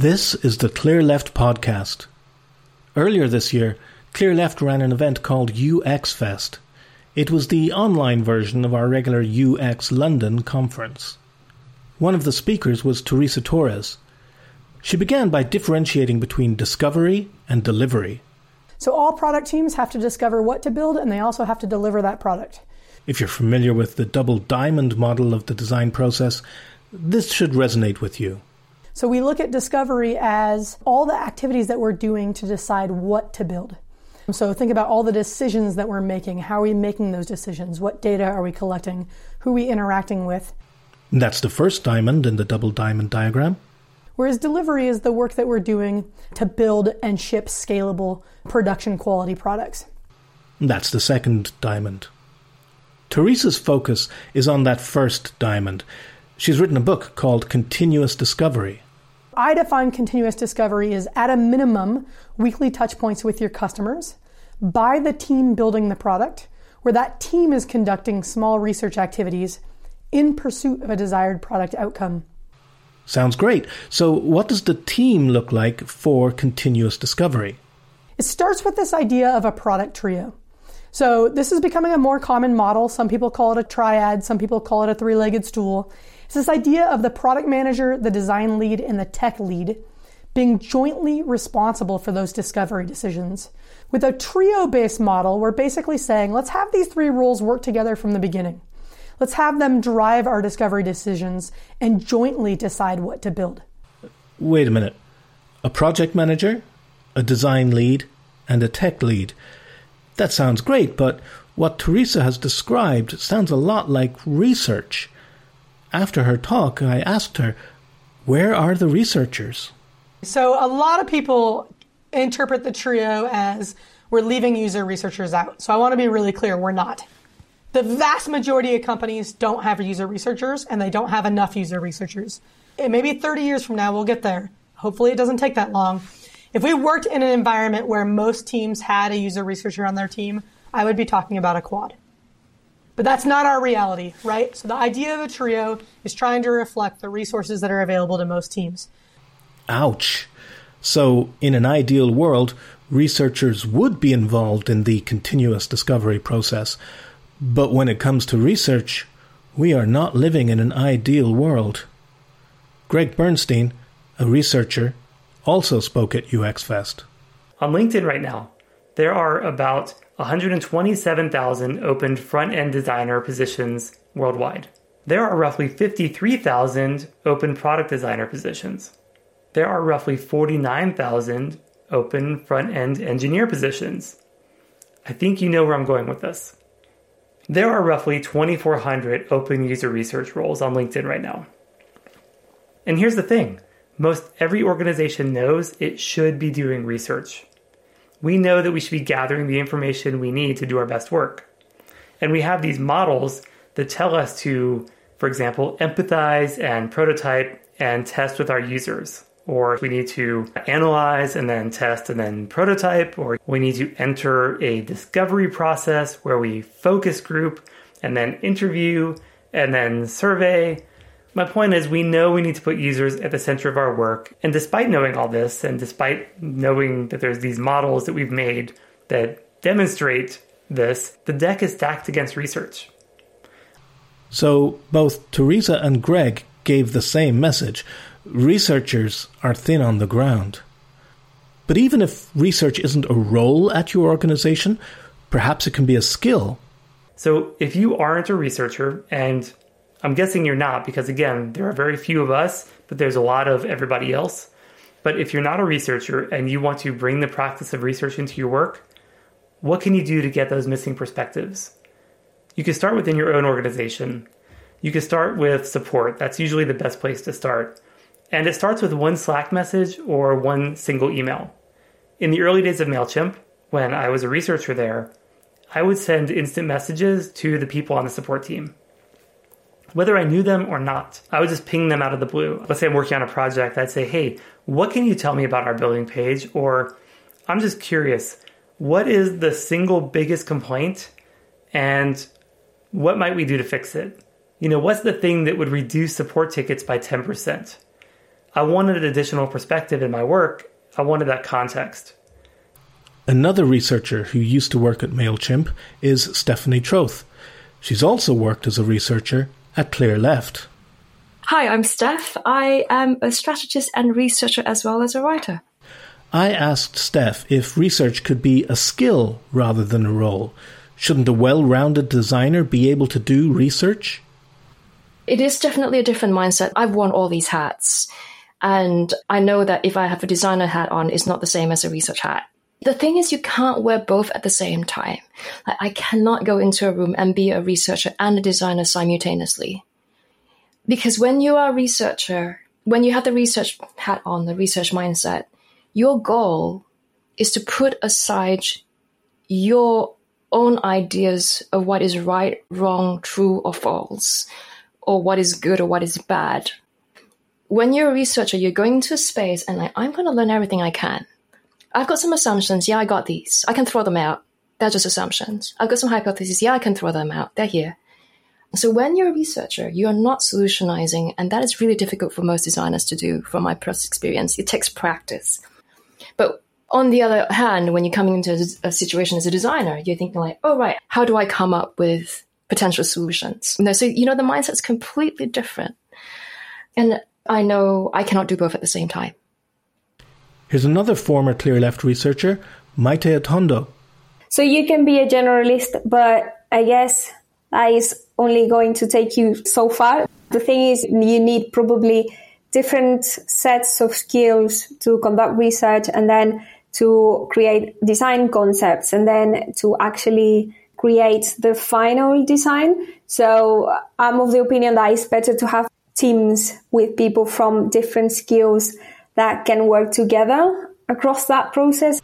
This is the Clear Left podcast. Earlier this year, Clear Left ran an event called UX Fest. It was the online version of our regular UX London conference. One of the speakers was Teresa Torres. She began by differentiating between discovery and delivery. So, all product teams have to discover what to build and they also have to deliver that product. If you're familiar with the double diamond model of the design process, this should resonate with you. So we look at discovery as all the activities that we're doing to decide what to build. So think about all the decisions that we're making. How are we making those decisions? What data are we collecting? Who are we interacting with? That's the first diamond in the double diamond diagram. Whereas delivery is the work that we're doing to build and ship scalable production quality products. That's the second diamond. Teresa's focus is on that first diamond. She's written a book called Continuous Discovery. I define continuous discovery as at a minimum weekly touch points with your customers by the team building the product, where that team is conducting small research activities in pursuit of a desired product outcome. Sounds great. So, what does the team look like for continuous discovery? It starts with this idea of a product trio. So, this is becoming a more common model. Some people call it a triad, some people call it a three legged stool. It's this idea of the product manager, the design lead, and the tech lead being jointly responsible for those discovery decisions. With a trio based model, we're basically saying let's have these three roles work together from the beginning. Let's have them drive our discovery decisions and jointly decide what to build. Wait a minute. A project manager, a design lead, and a tech lead. That sounds great, but what Teresa has described sounds a lot like research. After her talk, I asked her, Where are the researchers? So, a lot of people interpret the trio as we're leaving user researchers out. So, I want to be really clear we're not. The vast majority of companies don't have user researchers and they don't have enough user researchers. And maybe 30 years from now, we'll get there. Hopefully, it doesn't take that long. If we worked in an environment where most teams had a user researcher on their team, I would be talking about a quad. But that's not our reality, right? So the idea of a trio is trying to reflect the resources that are available to most teams. Ouch. So, in an ideal world, researchers would be involved in the continuous discovery process. But when it comes to research, we are not living in an ideal world. Greg Bernstein, a researcher, also spoke at UX Fest. On LinkedIn right now, there are about 127,000 open front end designer positions worldwide. There are roughly 53,000 open product designer positions. There are roughly 49,000 open front end engineer positions. I think you know where I'm going with this. There are roughly 2,400 open user research roles on LinkedIn right now. And here's the thing most every organization knows it should be doing research we know that we should be gathering the information we need to do our best work. And we have these models that tell us to, for example, empathize and prototype and test with our users. Or we need to analyze and then test and then prototype, or we need to enter a discovery process where we focus group and then interview and then survey my point is, we know we need to put users at the center of our work. And despite knowing all this, and despite knowing that there's these models that we've made that demonstrate this, the deck is stacked against research. So both Teresa and Greg gave the same message researchers are thin on the ground. But even if research isn't a role at your organization, perhaps it can be a skill. So if you aren't a researcher and I'm guessing you're not because, again, there are very few of us, but there's a lot of everybody else. But if you're not a researcher and you want to bring the practice of research into your work, what can you do to get those missing perspectives? You can start within your own organization. You can start with support. That's usually the best place to start. And it starts with one Slack message or one single email. In the early days of MailChimp, when I was a researcher there, I would send instant messages to the people on the support team whether I knew them or not. I would just ping them out of the blue. Let's say I'm working on a project, I'd say, hey, what can you tell me about our building page? Or I'm just curious, what is the single biggest complaint and what might we do to fix it? You know, what's the thing that would reduce support tickets by 10%? I wanted an additional perspective in my work. I wanted that context. Another researcher who used to work at MailChimp is Stephanie Troeth. She's also worked as a researcher at Clear Left. Hi, I'm Steph. I am a strategist and researcher as well as a writer. I asked Steph if research could be a skill rather than a role. Shouldn't a well rounded designer be able to do research? It is definitely a different mindset. I've worn all these hats, and I know that if I have a designer hat on, it's not the same as a research hat. The thing is, you can't wear both at the same time. Like, I cannot go into a room and be a researcher and a designer simultaneously. Because when you are a researcher, when you have the research hat on, the research mindset, your goal is to put aside your own ideas of what is right, wrong, true, or false, or what is good or what is bad. When you're a researcher, you're going into a space and like, I'm going to learn everything I can. I've got some assumptions. Yeah, I got these. I can throw them out. They're just assumptions. I've got some hypotheses. Yeah, I can throw them out. They're here. So when you're a researcher, you are not solutionizing, and that is really difficult for most designers to do from my past experience. It takes practice. But on the other hand, when you're coming into a situation as a designer, you're thinking like, oh, right, how do I come up with potential solutions? You know, so, you know, the mindset's completely different. And I know I cannot do both at the same time. Here's another former Clear Left researcher, Maite Otondo. So you can be a generalist, but I guess that is only going to take you so far. The thing is, you need probably different sets of skills to conduct research and then to create design concepts and then to actually create the final design. So I'm of the opinion that it's better to have teams with people from different skills that can work together across that process.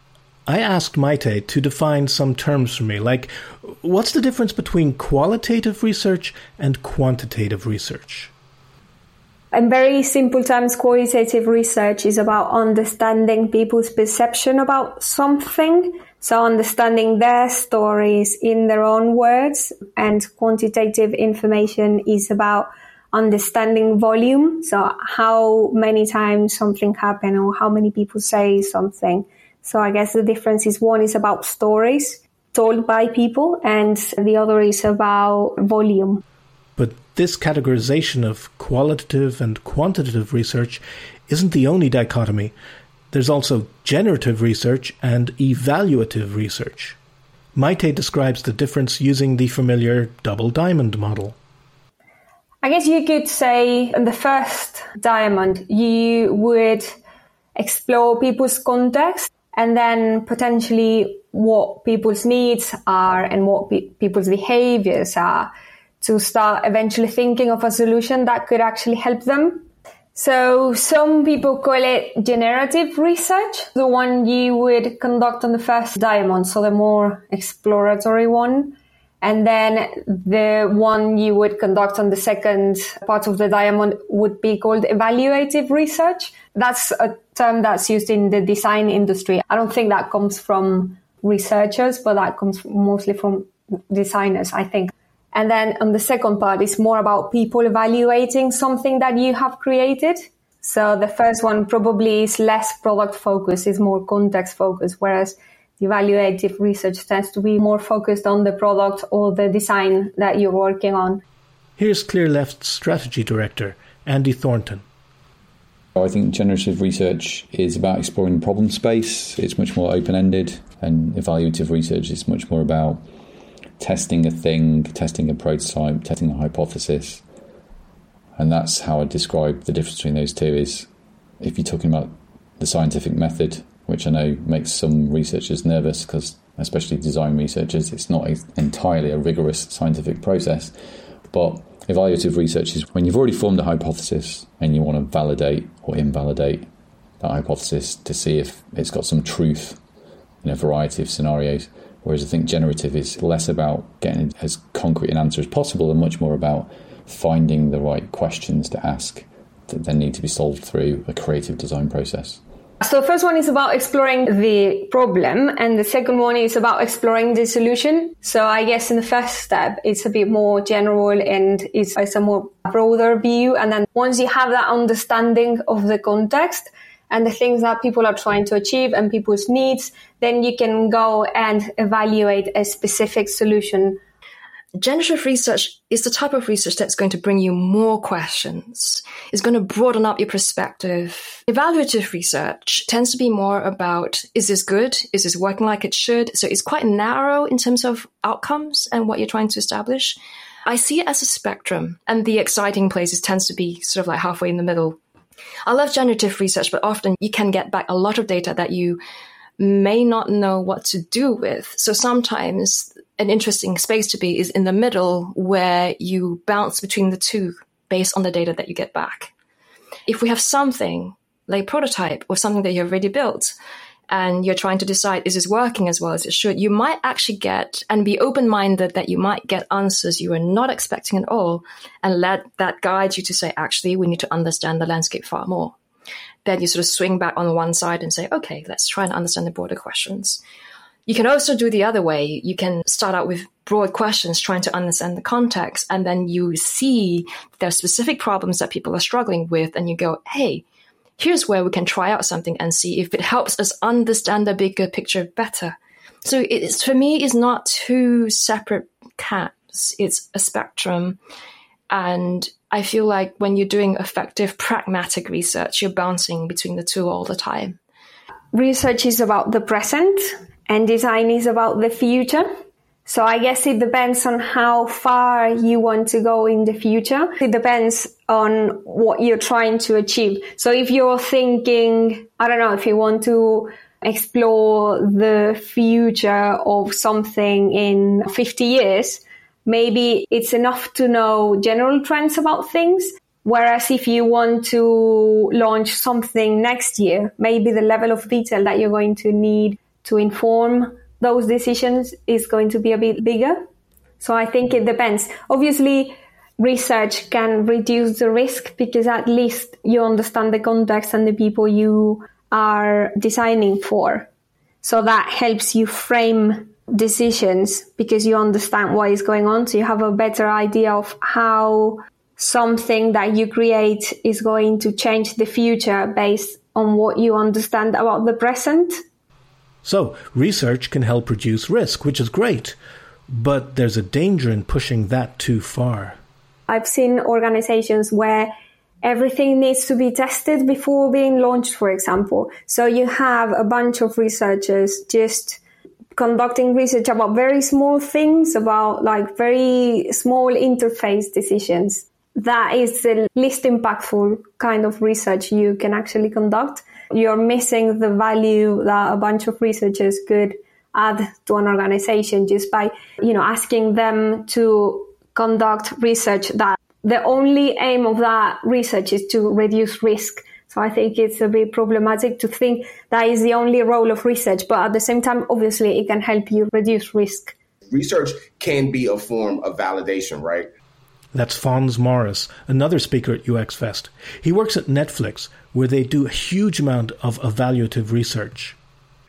I asked Maite to define some terms for me, like what's the difference between qualitative research and quantitative research? In very simple terms, qualitative research is about understanding people's perception about something. So understanding their stories in their own words and quantitative information is about understanding volume. So how many times something happened or how many people say something. So I guess the difference is one is about stories told by people and the other is about volume. But this categorization of qualitative and quantitative research isn't the only dichotomy. There's also generative research and evaluative research. Maite describes the difference using the familiar double diamond model. I guess you could say in the first diamond, you would explore people's context and then potentially what people's needs are and what pe- people's behaviors are to start eventually thinking of a solution that could actually help them. So some people call it generative research, the one you would conduct on the first diamond, so the more exploratory one. And then the one you would conduct on the second part of the diamond would be called evaluative research. That's a term that's used in the design industry. I don't think that comes from researchers, but that comes mostly from designers, I think. And then on the second part, it's more about people evaluating something that you have created. So the first one probably is less product focused, is more context focused, whereas evaluative research tends to be more focused on the product or the design that you're working on. Here's Clearleft's strategy director, Andy Thornton. I think generative research is about exploring the problem space. It's much more open ended, and evaluative research is much more about testing a thing, testing a prototype, testing a hypothesis. And that's how I describe the difference between those two is if you're talking about the scientific method, which I know makes some researchers nervous because, especially design researchers, it's not entirely a rigorous scientific process. But evaluative research is when you've already formed a hypothesis and you want to validate or invalidate that hypothesis to see if it's got some truth in a variety of scenarios. Whereas I think generative is less about getting as concrete an answer as possible and much more about finding the right questions to ask that then need to be solved through a creative design process. So the first one is about exploring the problem and the second one is about exploring the solution. So I guess in the first step, it's a bit more general and it's, it's a more broader view. And then once you have that understanding of the context and the things that people are trying to achieve and people's needs, then you can go and evaluate a specific solution generative research is the type of research that's going to bring you more questions. It's going to broaden up your perspective. Evaluative research tends to be more about is this good? Is this working like it should? So it's quite narrow in terms of outcomes and what you're trying to establish. I see it as a spectrum, and the exciting places tends to be sort of like halfway in the middle. I love generative research, but often you can get back a lot of data that you may not know what to do with. So sometimes an interesting space to be is in the middle where you bounce between the two based on the data that you get back. If we have something like prototype or something that you have already built and you're trying to decide is this working as well as it should, you might actually get and be open minded that you might get answers you were not expecting at all and let that guide you to say, actually, we need to understand the landscape far more. Then you sort of swing back on one side and say, okay, let's try and understand the broader questions. You can also do the other way. You can start out with broad questions, trying to understand the context, and then you see there are specific problems that people are struggling with, and you go, hey, here's where we can try out something and see if it helps us understand the bigger picture better. So it's for me, it's not two separate cats. It's a spectrum. And I feel like when you're doing effective, pragmatic research, you're bouncing between the two all the time. Research is about the present and design is about the future. So I guess it depends on how far you want to go in the future. It depends on what you're trying to achieve. So if you're thinking, I don't know, if you want to explore the future of something in 50 years, maybe it's enough to know general trends about things. Whereas if you want to launch something next year, maybe the level of detail that you're going to need to inform those decisions is going to be a bit bigger. So I think it depends. Obviously, research can reduce the risk because at least you understand the context and the people you are designing for. So that helps you frame decisions because you understand what is going on. So you have a better idea of how something that you create is going to change the future based on what you understand about the present. So, research can help reduce risk, which is great, but there's a danger in pushing that too far. I've seen organizations where everything needs to be tested before being launched, for example. So you have a bunch of researchers just conducting research about very small things, about like very small interface decisions. That is the least impactful kind of research you can actually conduct you're missing the value that a bunch of researchers could add to an organization just by, you know, asking them to conduct research that the only aim of that research is to reduce risk. So I think it's a bit problematic to think that is the only role of research, but at the same time, obviously it can help you reduce risk. Research can be a form of validation, right? That's Fons Morris, another speaker at UX Fest. He works at Netflix, where they do a huge amount of evaluative research.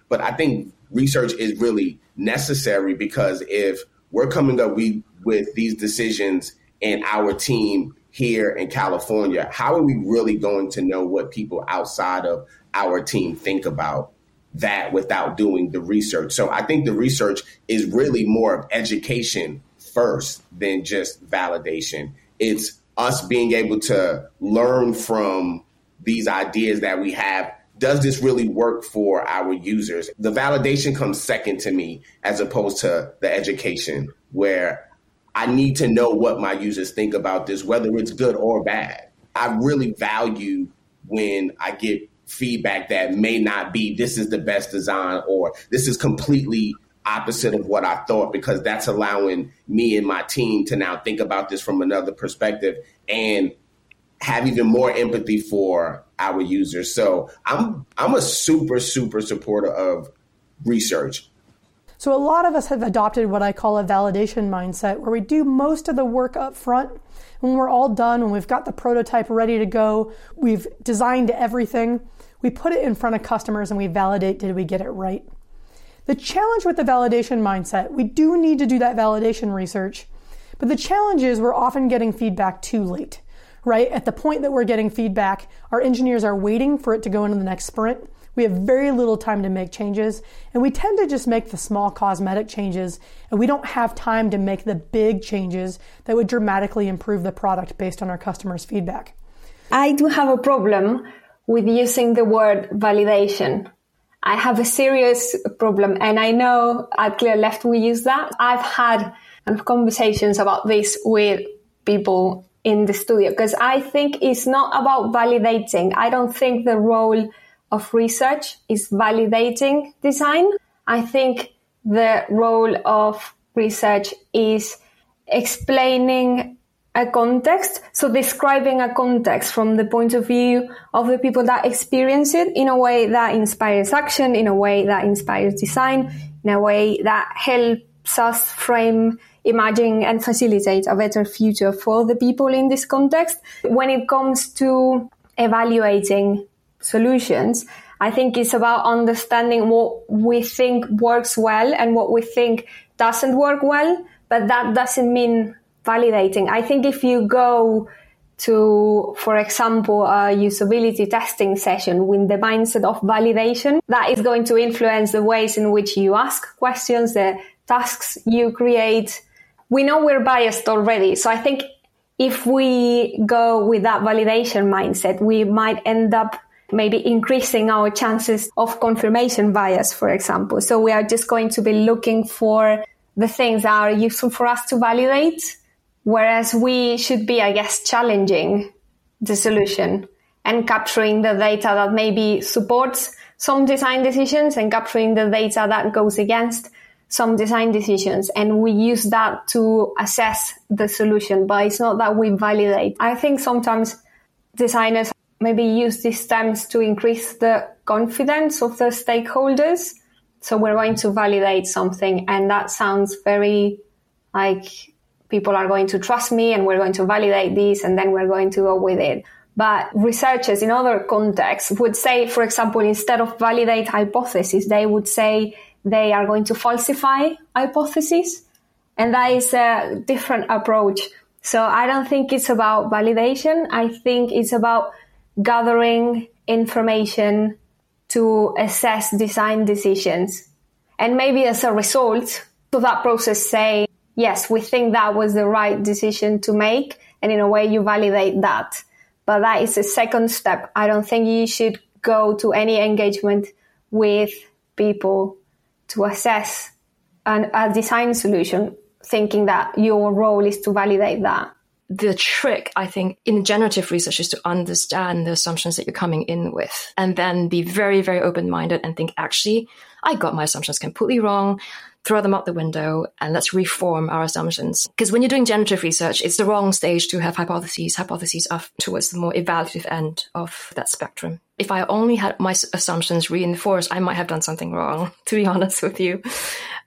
But I think research is really necessary because if we're coming up we, with these decisions in our team here in California, how are we really going to know what people outside of our team think about that without doing the research? So I think the research is really more of education first than just validation. It's us being able to learn from these ideas that we have. Does this really work for our users? The validation comes second to me as opposed to the education, where I need to know what my users think about this, whether it's good or bad. I really value when I get feedback that may not be this is the best design or this is completely opposite of what I thought because that's allowing me and my team to now think about this from another perspective and have even more empathy for our users. So I'm I'm a super super supporter of research. So a lot of us have adopted what I call a validation mindset where we do most of the work up front. When we're all done, when we've got the prototype ready to go, we've designed everything, we put it in front of customers and we validate did we get it right. The challenge with the validation mindset, we do need to do that validation research, but the challenge is we're often getting feedback too late, right? At the point that we're getting feedback, our engineers are waiting for it to go into the next sprint. We have very little time to make changes, and we tend to just make the small cosmetic changes, and we don't have time to make the big changes that would dramatically improve the product based on our customers' feedback. I do have a problem with using the word validation. I have a serious problem, and I know at Clear Left we use that. I've had um, conversations about this with people in the studio because I think it's not about validating. I don't think the role of research is validating design. I think the role of research is explaining a context. So describing a context from the point of view of the people that experience it in a way that inspires action, in a way that inspires design, in a way that helps us frame, imagine and facilitate a better future for the people in this context. When it comes to evaluating solutions. I think it's about understanding what we think works well and what we think doesn't work well, but that doesn't mean validating. I think if you go to, for example, a usability testing session with the mindset of validation, that is going to influence the ways in which you ask questions, the tasks you create. We know we're biased already. So I think if we go with that validation mindset, we might end up maybe increasing our chances of confirmation bias, for example. So we are just going to be looking for the things that are useful for us to validate, whereas we should be, I guess, challenging the solution and capturing the data that maybe supports some design decisions and capturing the data that goes against some design decisions. And we use that to assess the solution, but it's not that we validate. I think sometimes designers maybe use these terms to increase the confidence of the stakeholders. So we're going to validate something and that sounds very like people are going to trust me and we're going to validate this and then we're going to go with it. But researchers in other contexts would say, for example, instead of validate hypotheses, they would say they are going to falsify hypotheses. And that is a different approach. So I don't think it's about validation. I think it's about gathering information to assess design decisions. And maybe as a result of that process, say, yes, we think that was the right decision to make. And in a way, you validate that. But that is a second step. I don't think you should go to any engagement with people to assess an, a design solution, thinking that your role is to validate that the trick, I think, in generative research is to understand the assumptions that you're coming in with and then be very, very open minded and think, actually, I got my assumptions completely wrong throw them out the window and let's reform our assumptions. Because when you're doing generative research, it's the wrong stage to have hypotheses. Hypotheses are towards the more evaluative end of that spectrum. If I only had my assumptions reinforced, I might have done something wrong, to be honest with you.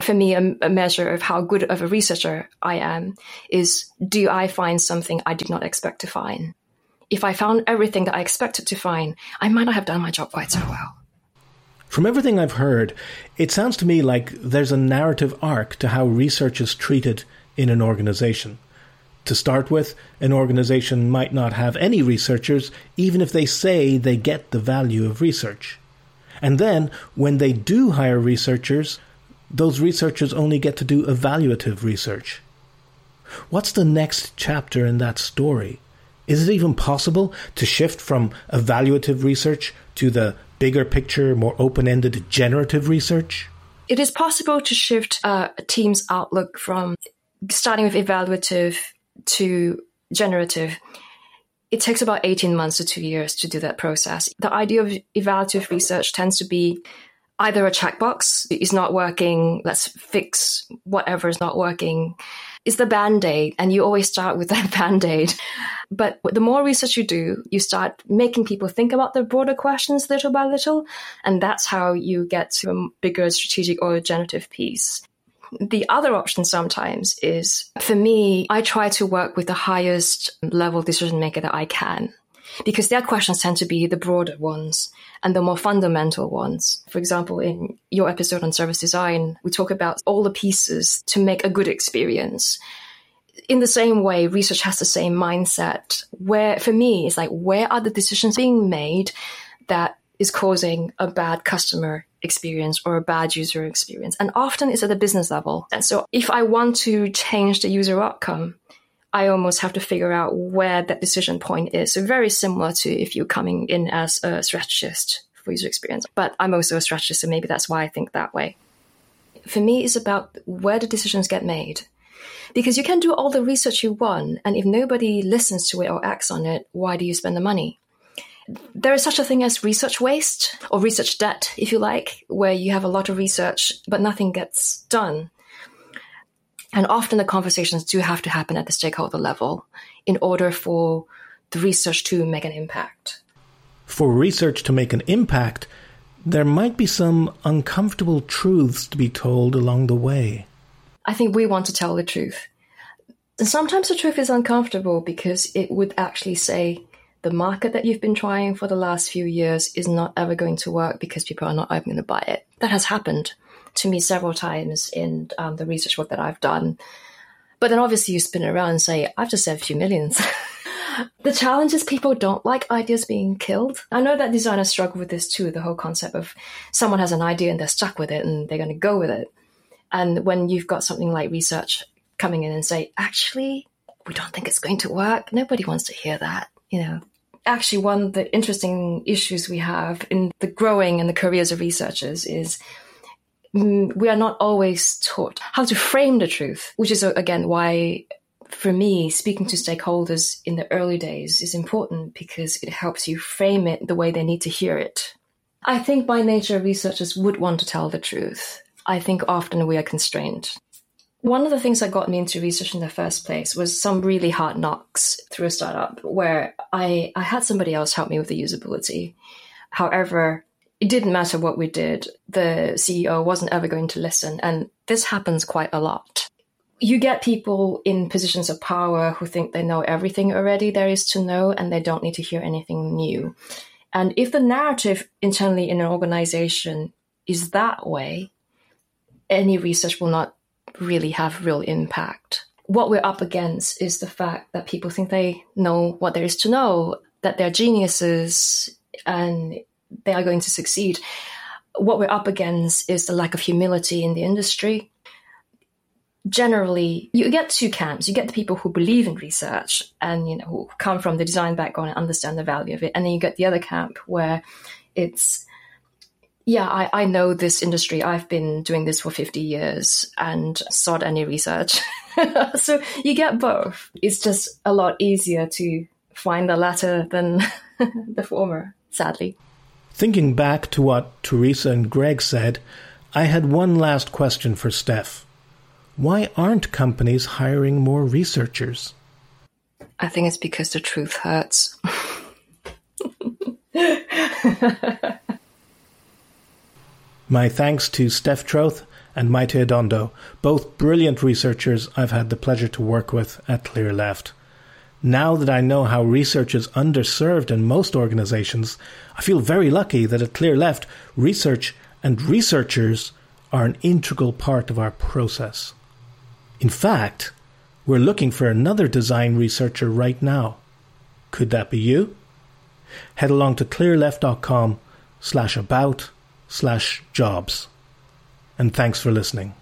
For me, a, a measure of how good of a researcher I am is do I find something I did not expect to find? If I found everything that I expected to find, I might not have done my job quite so well. From everything I've heard, it sounds to me like there's a narrative arc to how research is treated in an organization. To start with, an organization might not have any researchers, even if they say they get the value of research. And then, when they do hire researchers, those researchers only get to do evaluative research. What's the next chapter in that story? Is it even possible to shift from evaluative research to the bigger picture, more open ended generative research? It is possible to shift uh, a team's outlook from starting with evaluative to generative. It takes about 18 months to two years to do that process. The idea of evaluative research tends to be either a checkbox is not working, let's fix whatever is not working. Is the band aid, and you always start with that band aid. But the more research you do, you start making people think about the broader questions little by little. And that's how you get to a bigger strategic or generative piece. The other option sometimes is for me, I try to work with the highest level decision maker that I can. Because their questions tend to be the broader ones and the more fundamental ones. For example, in your episode on service design, we talk about all the pieces to make a good experience. In the same way, research has the same mindset where for me, it's like, where are the decisions being made that is causing a bad customer experience or a bad user experience? And often it's at the business level. And so if I want to change the user outcome, I almost have to figure out where that decision point is. So very similar to if you're coming in as a strategist for user experience. But I'm also a strategist, so maybe that's why I think that way. For me, it's about where the decisions get made. Because you can do all the research you want, and if nobody listens to it or acts on it, why do you spend the money? There is such a thing as research waste or research debt, if you like, where you have a lot of research, but nothing gets done. And often the conversations do have to happen at the stakeholder level in order for the research to make an impact. For research to make an impact, there might be some uncomfortable truths to be told along the way. I think we want to tell the truth. And sometimes the truth is uncomfortable because it would actually say the market that you've been trying for the last few years is not ever going to work because people are not going to buy it. That has happened to me several times in um, the research work that I've done. But then obviously you spin it around and say, I've just saved a few millions. the challenge is people don't like ideas being killed. I know that designers struggle with this too, the whole concept of someone has an idea and they're stuck with it and they're going to go with it. And when you've got something like research coming in and say, actually, we don't think it's going to work, nobody wants to hear that, you know. Actually, one of the interesting issues we have in the growing and the careers of researchers is we are not always taught how to frame the truth, which is uh, again why for me, speaking to stakeholders in the early days is important because it helps you frame it the way they need to hear it. I think by nature, researchers would want to tell the truth. I think often we are constrained. One of the things that got me into research in the first place was some really hard knocks through a startup where I, I had somebody else help me with the usability. However, it didn't matter what we did, the CEO wasn't ever going to listen. And this happens quite a lot. You get people in positions of power who think they know everything already there is to know and they don't need to hear anything new. And if the narrative internally in an organization is that way, any research will not really have real impact. What we're up against is the fact that people think they know what there is to know, that they're geniuses, and they are going to succeed. What we're up against is the lack of humility in the industry. Generally, you get two camps. You get the people who believe in research and you know who come from the design background and understand the value of it, and then you get the other camp where it's yeah, I, I know this industry. I've been doing this for 50 years and sought any research. so you get both. It's just a lot easier to find the latter than the former, sadly. Thinking back to what Teresa and Greg said, I had one last question for Steph. Why aren't companies hiring more researchers? I think it's because the truth hurts. My thanks to Steph Troeth and Maite Otondo, both brilliant researchers I've had the pleasure to work with at Clearleft. Now that I know how research is underserved in most organizations, I feel very lucky that at Clearleft, research and researchers are an integral part of our process. In fact, we're looking for another design researcher right now. Could that be you? Head along to clearleft.com slash about slash jobs. And thanks for listening.